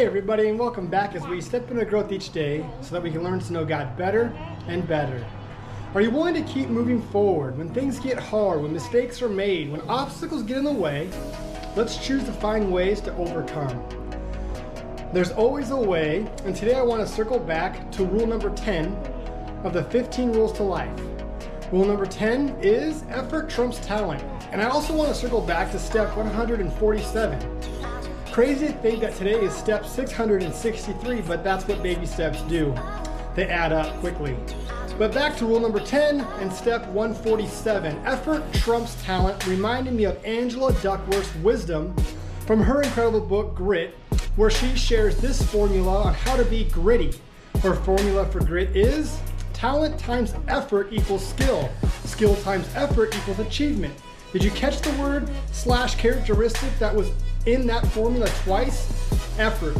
Hey, everybody, and welcome back as we step into growth each day so that we can learn to know God better and better. Are you willing to keep moving forward when things get hard, when mistakes are made, when obstacles get in the way? Let's choose to find ways to overcome. There's always a way, and today I want to circle back to rule number 10 of the 15 rules to life. Rule number 10 is effort trumps talent. And I also want to circle back to step 147. Crazy to think that today is step 663, but that's what baby steps do. They add up quickly. But back to rule number 10 and step 147 effort trumps talent, reminding me of Angela Duckworth's wisdom from her incredible book, Grit, where she shares this formula on how to be gritty. Her formula for grit is talent times effort equals skill, skill times effort equals achievement. Did you catch the word slash characteristic that was in that formula twice? Effort.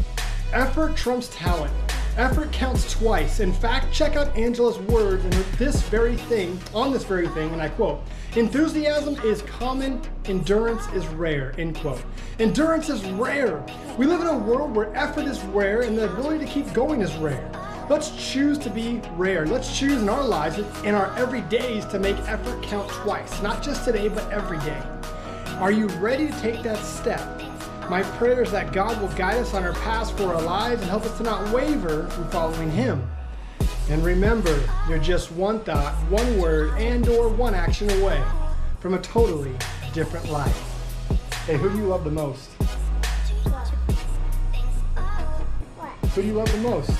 Effort trumps talent. Effort counts twice. In fact, check out Angela's words in this very thing, on this very thing, and I quote, enthusiasm is common, endurance is rare, end quote. Endurance is rare. We live in a world where effort is rare and the ability to keep going is rare. Let's choose to be rare. Let's choose in our lives, in our everydays, to make effort count twice. Not just today, but every day. Are you ready to take that step? My prayer is that God will guide us on our paths for our lives and help us to not waver from following Him. And remember, you're just one thought, one word, and or one action away from a totally different life. Hey, who do you love the most? Who do you love the most?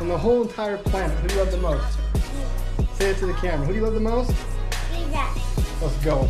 On the whole entire planet, who do you love the most? Say it to the camera. Who do you love the most? Jesus. Let's go.